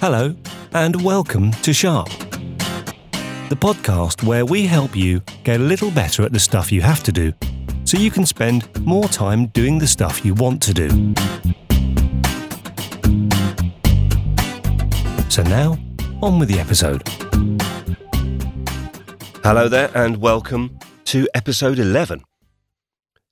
Hello, and welcome to Sharp, the podcast where we help you get a little better at the stuff you have to do so you can spend more time doing the stuff you want to do. So now, on with the episode. Hello there, and welcome to episode 11,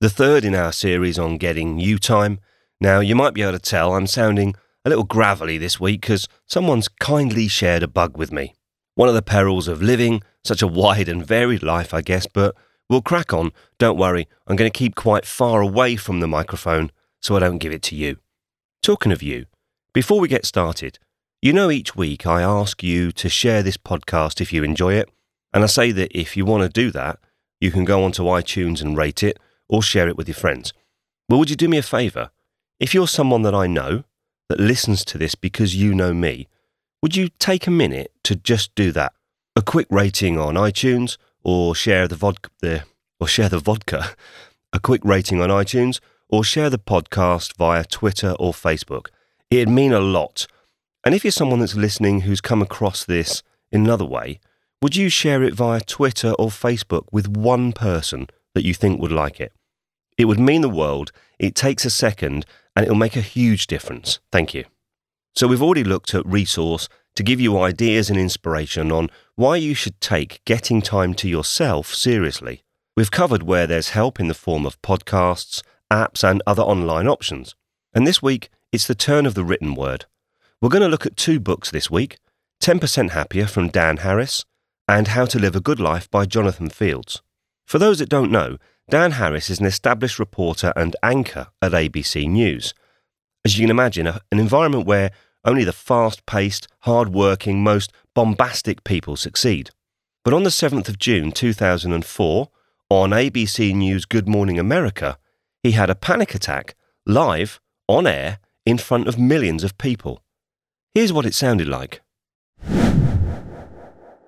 the third in our series on getting you time. Now, you might be able to tell I'm sounding a little gravelly this week because someone's kindly shared a bug with me. One of the perils of living such a wide and varied life, I guess, but we'll crack on. Don't worry, I'm going to keep quite far away from the microphone so I don't give it to you. Talking of you, before we get started, you know each week I ask you to share this podcast if you enjoy it, and I say that if you want to do that, you can go onto iTunes and rate it or share it with your friends. Well, would you do me a favour? If you're someone that I know, that listens to this because you know me, would you take a minute to just do that? A quick rating on iTunes or share the vodka the or share the vodka. A quick rating on iTunes or share the podcast via Twitter or Facebook. It'd mean a lot. And if you're someone that's listening who's come across this in another way, would you share it via Twitter or Facebook with one person that you think would like it? It would mean the world. It takes a second and it'll make a huge difference. Thank you. So, we've already looked at resource to give you ideas and inspiration on why you should take getting time to yourself seriously. We've covered where there's help in the form of podcasts, apps, and other online options. And this week, it's the turn of the written word. We're going to look at two books this week 10% Happier from Dan Harris and How to Live a Good Life by Jonathan Fields. For those that don't know, Dan Harris is an established reporter and anchor at ABC News. As you can imagine, an environment where only the fast paced, hard working, most bombastic people succeed. But on the 7th of June 2004, on ABC News Good Morning America, he had a panic attack live, on air, in front of millions of people. Here's what it sounded like.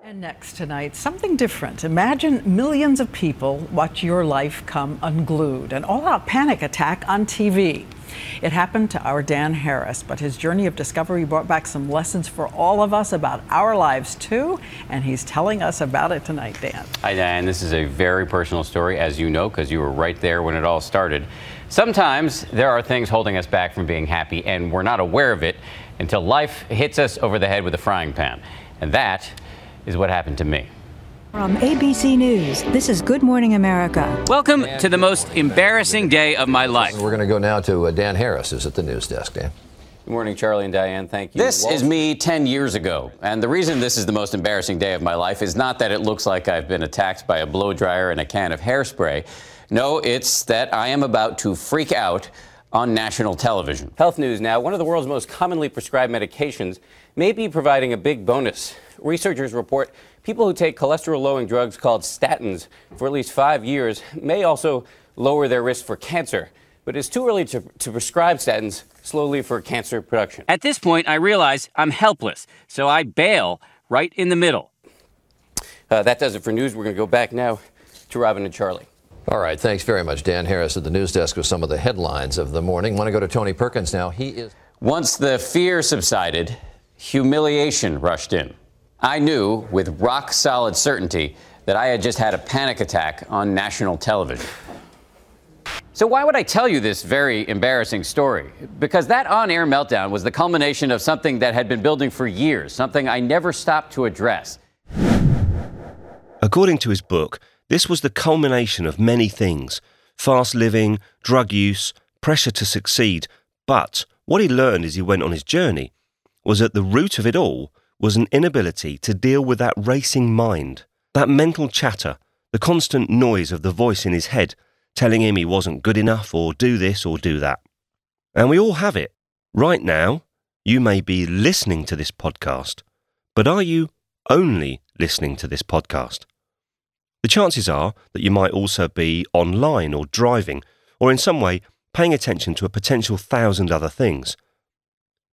And next tonight, something different. Imagine millions of people watch your life come unglued, an all out panic attack on TV. It happened to our Dan Harris, but his journey of discovery brought back some lessons for all of us about our lives too, and he's telling us about it tonight, Dan. Hi, Dan. This is a very personal story, as you know, because you were right there when it all started. Sometimes there are things holding us back from being happy, and we're not aware of it until life hits us over the head with a frying pan. And that is what happened to me. From ABC News, this is Good Morning America. Welcome to the most embarrassing day of my life. We're going to go now to uh, Dan Harris, who's at the news desk. Dan. Good morning, Charlie and Diane. Thank you. This is me 10 years ago. And the reason this is the most embarrassing day of my life is not that it looks like I've been attacked by a blow dryer and a can of hairspray. No, it's that I am about to freak out on national television. Health news now. One of the world's most commonly prescribed medications may be providing a big bonus researchers report people who take cholesterol lowering drugs called statins for at least five years may also lower their risk for cancer. But it's too early to, to prescribe statins slowly for cancer production. At this point, I realize I'm helpless, so I bail right in the middle. Uh, that does it for news. We're going to go back now to Robin and Charlie. All right, thanks very much, Dan Harris at the news desk with some of the headlines of the morning. Want to go to Tony Perkins now? He is. Once the fear subsided, humiliation rushed in. I knew with rock solid certainty that I had just had a panic attack on national television. So, why would I tell you this very embarrassing story? Because that on air meltdown was the culmination of something that had been building for years, something I never stopped to address. According to his book, this was the culmination of many things fast living, drug use, pressure to succeed. But what he learned as he went on his journey was at the root of it all was an inability to deal with that racing mind, that mental chatter, the constant noise of the voice in his head telling him he wasn't good enough or do this or do that. And we all have it. Right now, you may be listening to this podcast, but are you only listening to this podcast? The chances are that you might also be online or driving or in some way paying attention to a potential thousand other things.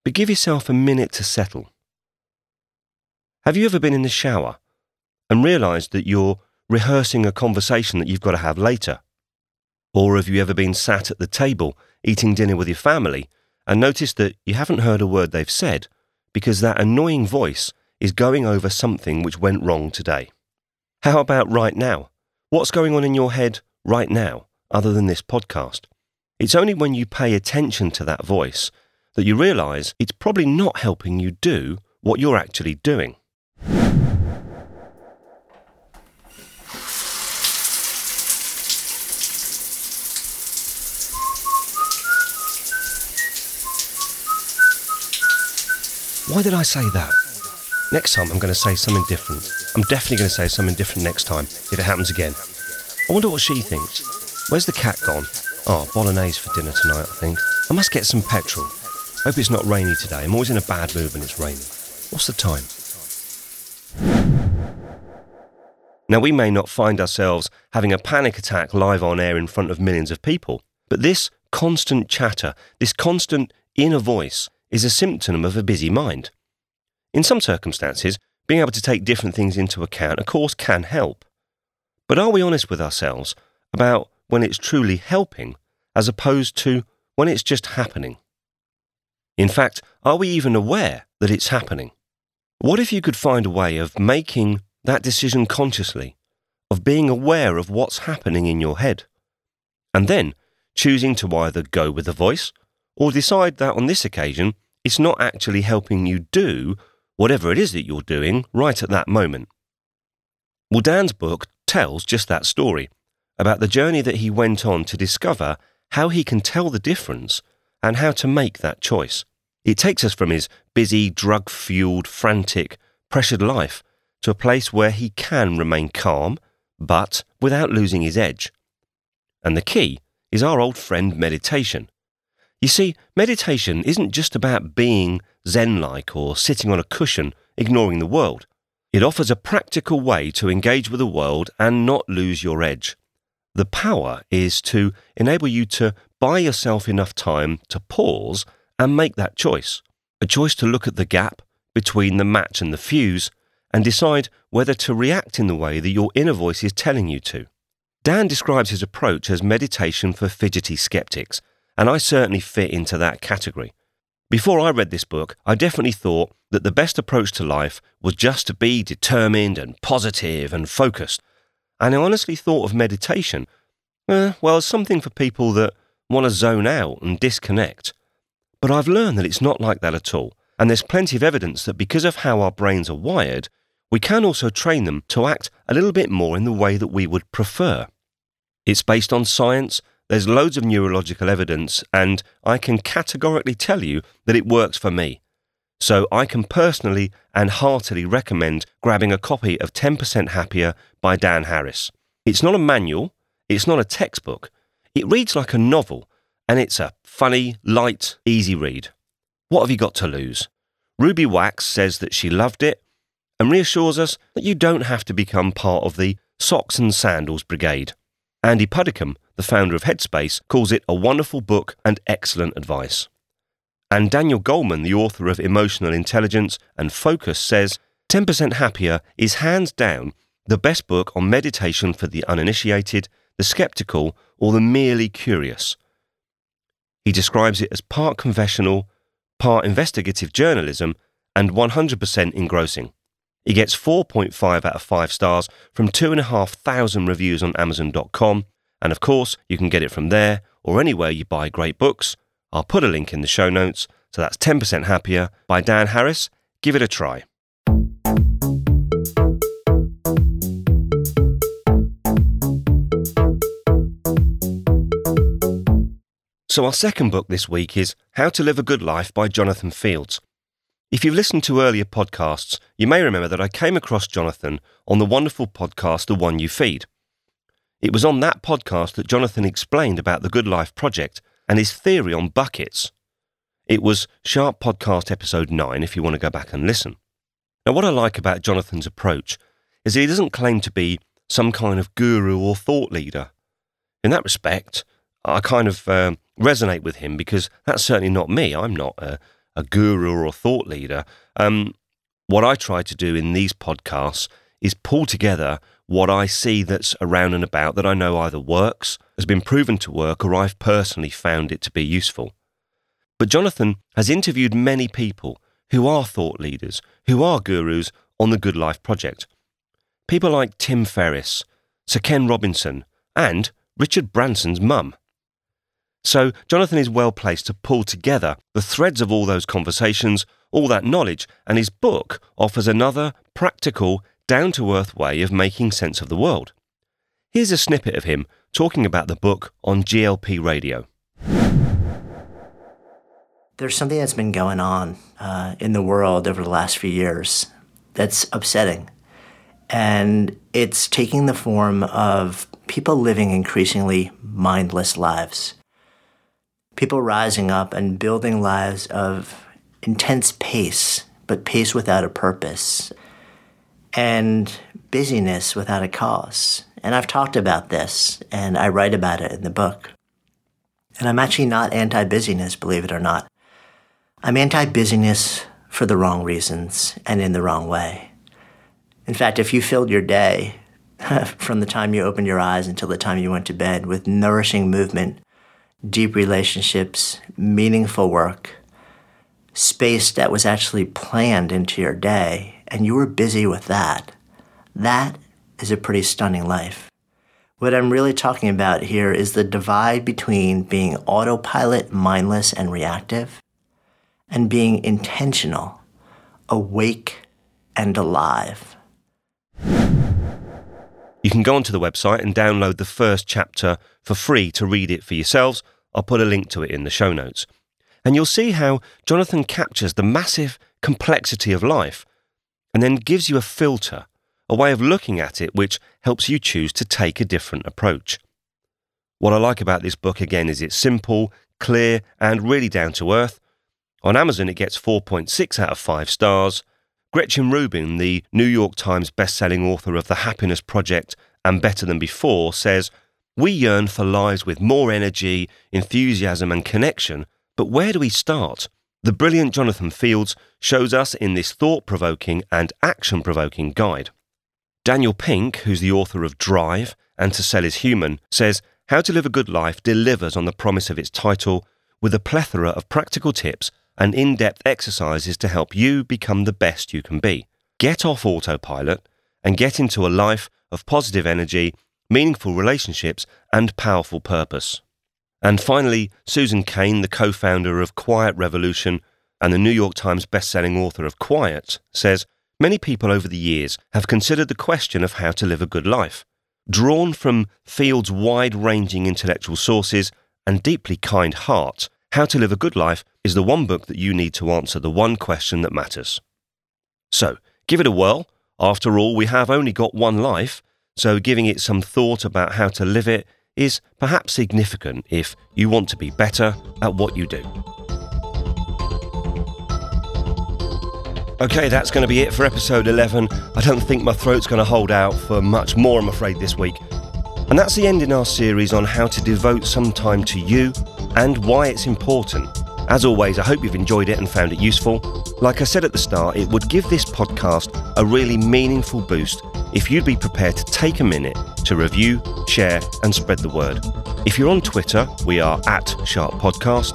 But give yourself a minute to settle. Have you ever been in the shower and realised that you're rehearsing a conversation that you've got to have later? Or have you ever been sat at the table eating dinner with your family and noticed that you haven't heard a word they've said, because that annoying voice is going over something which went wrong today. How about right now? What's going on in your head right now, other than this podcast? It's only when you pay attention to that voice that you realise it's probably not helping you do what you're actually doing. Why did I say that? Next time I'm going to say something different. I'm definitely going to say something different next time if it happens again. I wonder what she thinks. Where's the cat gone? Oh, bolognese for dinner tonight, I think. I must get some petrol. Hope it's not rainy today. I'm always in a bad mood when it's raining. What's the time? Now, we may not find ourselves having a panic attack live on air in front of millions of people, but this constant chatter, this constant inner voice, is a symptom of a busy mind. In some circumstances, being able to take different things into account, of course, can help. But are we honest with ourselves about when it's truly helping as opposed to when it's just happening? In fact, are we even aware that it's happening? What if you could find a way of making that decision consciously, of being aware of what's happening in your head, and then choosing to either go with the voice or decide that on this occasion it's not actually helping you do whatever it is that you're doing right at that moment. Well, Dan's book tells just that story about the journey that he went on to discover how he can tell the difference and how to make that choice. It takes us from his busy, drug fueled, frantic, pressured life to a place where he can remain calm, but without losing his edge. And the key is our old friend meditation. You see, meditation isn't just about being Zen like or sitting on a cushion ignoring the world. It offers a practical way to engage with the world and not lose your edge. The power is to enable you to buy yourself enough time to pause and make that choice. A choice to look at the gap between the match and the fuse and decide whether to react in the way that your inner voice is telling you to. Dan describes his approach as meditation for fidgety skeptics and I certainly fit into that category. Before I read this book, I definitely thought that the best approach to life was just to be determined and positive and focused. And I honestly thought of meditation, eh, well, as something for people that want to zone out and disconnect. But I've learned that it's not like that at all. And there's plenty of evidence that because of how our brains are wired, we can also train them to act a little bit more in the way that we would prefer. It's based on science there's loads of neurological evidence, and I can categorically tell you that it works for me. So I can personally and heartily recommend grabbing a copy of 10% Happier by Dan Harris. It's not a manual, it's not a textbook. It reads like a novel, and it's a funny, light, easy read. What have you got to lose? Ruby Wax says that she loved it and reassures us that you don't have to become part of the socks and sandals brigade. Andy Puddicombe the founder of Headspace, calls it a wonderful book and excellent advice. And Daniel Goleman, the author of Emotional Intelligence and Focus, says 10% Happier is hands down the best book on meditation for the uninitiated, the skeptical, or the merely curious. He describes it as part confessional, part investigative journalism, and 100% engrossing. He gets 4.5 out of 5 stars from 2,500 reviews on Amazon.com and of course, you can get it from there or anywhere you buy great books. I'll put a link in the show notes. So that's 10% Happier by Dan Harris. Give it a try. So, our second book this week is How to Live a Good Life by Jonathan Fields. If you've listened to earlier podcasts, you may remember that I came across Jonathan on the wonderful podcast The One You Feed. It was on that podcast that Jonathan explained about the Good Life Project and his theory on buckets. It was Sharp Podcast Episode 9 if you want to go back and listen. Now, what I like about Jonathan's approach is that he doesn't claim to be some kind of guru or thought leader. In that respect, I kind of uh, resonate with him because that's certainly not me. I'm not a, a guru or a thought leader. Um, what I try to do in these podcasts is pull together what I see that's around and about that I know either works, has been proven to work, or I've personally found it to be useful. But Jonathan has interviewed many people who are thought leaders, who are gurus on the Good Life Project. People like Tim Ferriss, Sir Ken Robinson, and Richard Branson's mum. So, Jonathan is well placed to pull together the threads of all those conversations, all that knowledge, and his book offers another practical, down to earth way of making sense of the world. Here's a snippet of him talking about the book on GLP radio. There's something that's been going on uh, in the world over the last few years that's upsetting. And it's taking the form of people living increasingly mindless lives people rising up and building lives of intense pace, but pace without a purpose, and busyness without a cause. And I've talked about this, and I write about it in the book. And I'm actually not anti busyness, believe it or not. I'm anti busyness for the wrong reasons and in the wrong way. In fact, if you filled your day from the time you opened your eyes until the time you went to bed with nourishing movement, deep relationships, meaningful work, space that was actually planned into your day, and you were busy with that, that is a pretty stunning life. What I'm really talking about here is the divide between being autopilot, mindless, and reactive, and being intentional, awake, and alive. You can go onto the website and download the first chapter for free to read it for yourselves I'll put a link to it in the show notes. And you'll see how Jonathan captures the massive complexity of life and then gives you a filter, a way of looking at it which helps you choose to take a different approach. What I like about this book again is it's simple, clear, and really down to earth. On Amazon, it gets 4.6 out of 5 stars. Gretchen Rubin, the New York Times bestselling author of The Happiness Project and Better Than Before, says we yearn for lives with more energy, enthusiasm, and connection, but where do we start? The brilliant Jonathan Fields shows us in this thought provoking and action provoking guide. Daniel Pink, who's the author of Drive and To Sell is Human, says How to Live a Good Life delivers on the promise of its title with a plethora of practical tips and in depth exercises to help you become the best you can be. Get off autopilot and get into a life of positive energy meaningful relationships, and powerful purpose. And finally, Susan Cain, the co founder of Quiet Revolution and the New York Times best-selling author of Quiet, says Many people over the years have considered the question of how to live a good life. Drawn from Field's wide ranging intellectual sources and deeply kind heart, How to Live a Good Life is the one book that you need to answer the one question that matters. So, give it a whirl. After all, we have only got one life, so giving it some thought about how to live it is perhaps significant if you want to be better at what you do. Okay, that's going to be it for episode 11. I don't think my throat's going to hold out for much more, I'm afraid, this week. And that's the end in our series on how to devote some time to you and why it's important. As always, I hope you've enjoyed it and found it useful. Like I said at the start, it would give this podcast a really meaningful boost if you'd be prepared to take a minute to review, share, and spread the word. If you're on Twitter, we are at Sharp Podcast.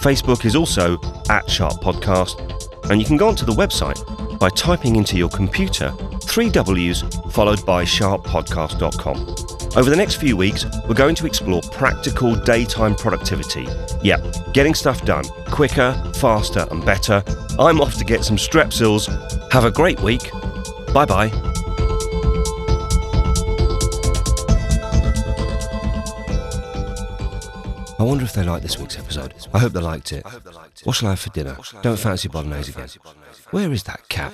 Facebook is also at Sharp Podcast. And you can go onto the website by typing into your computer three W's followed by sharppodcast.com. Over the next few weeks, we're going to explore practical daytime productivity. Yep, getting stuff done quicker, faster, and better. I'm off to get some strepsils. Have a great week. Bye bye. I wonder if they liked this week's episode. I hope they liked it. What shall I have for dinner? Don't fancy bolognese again. Where is that cat?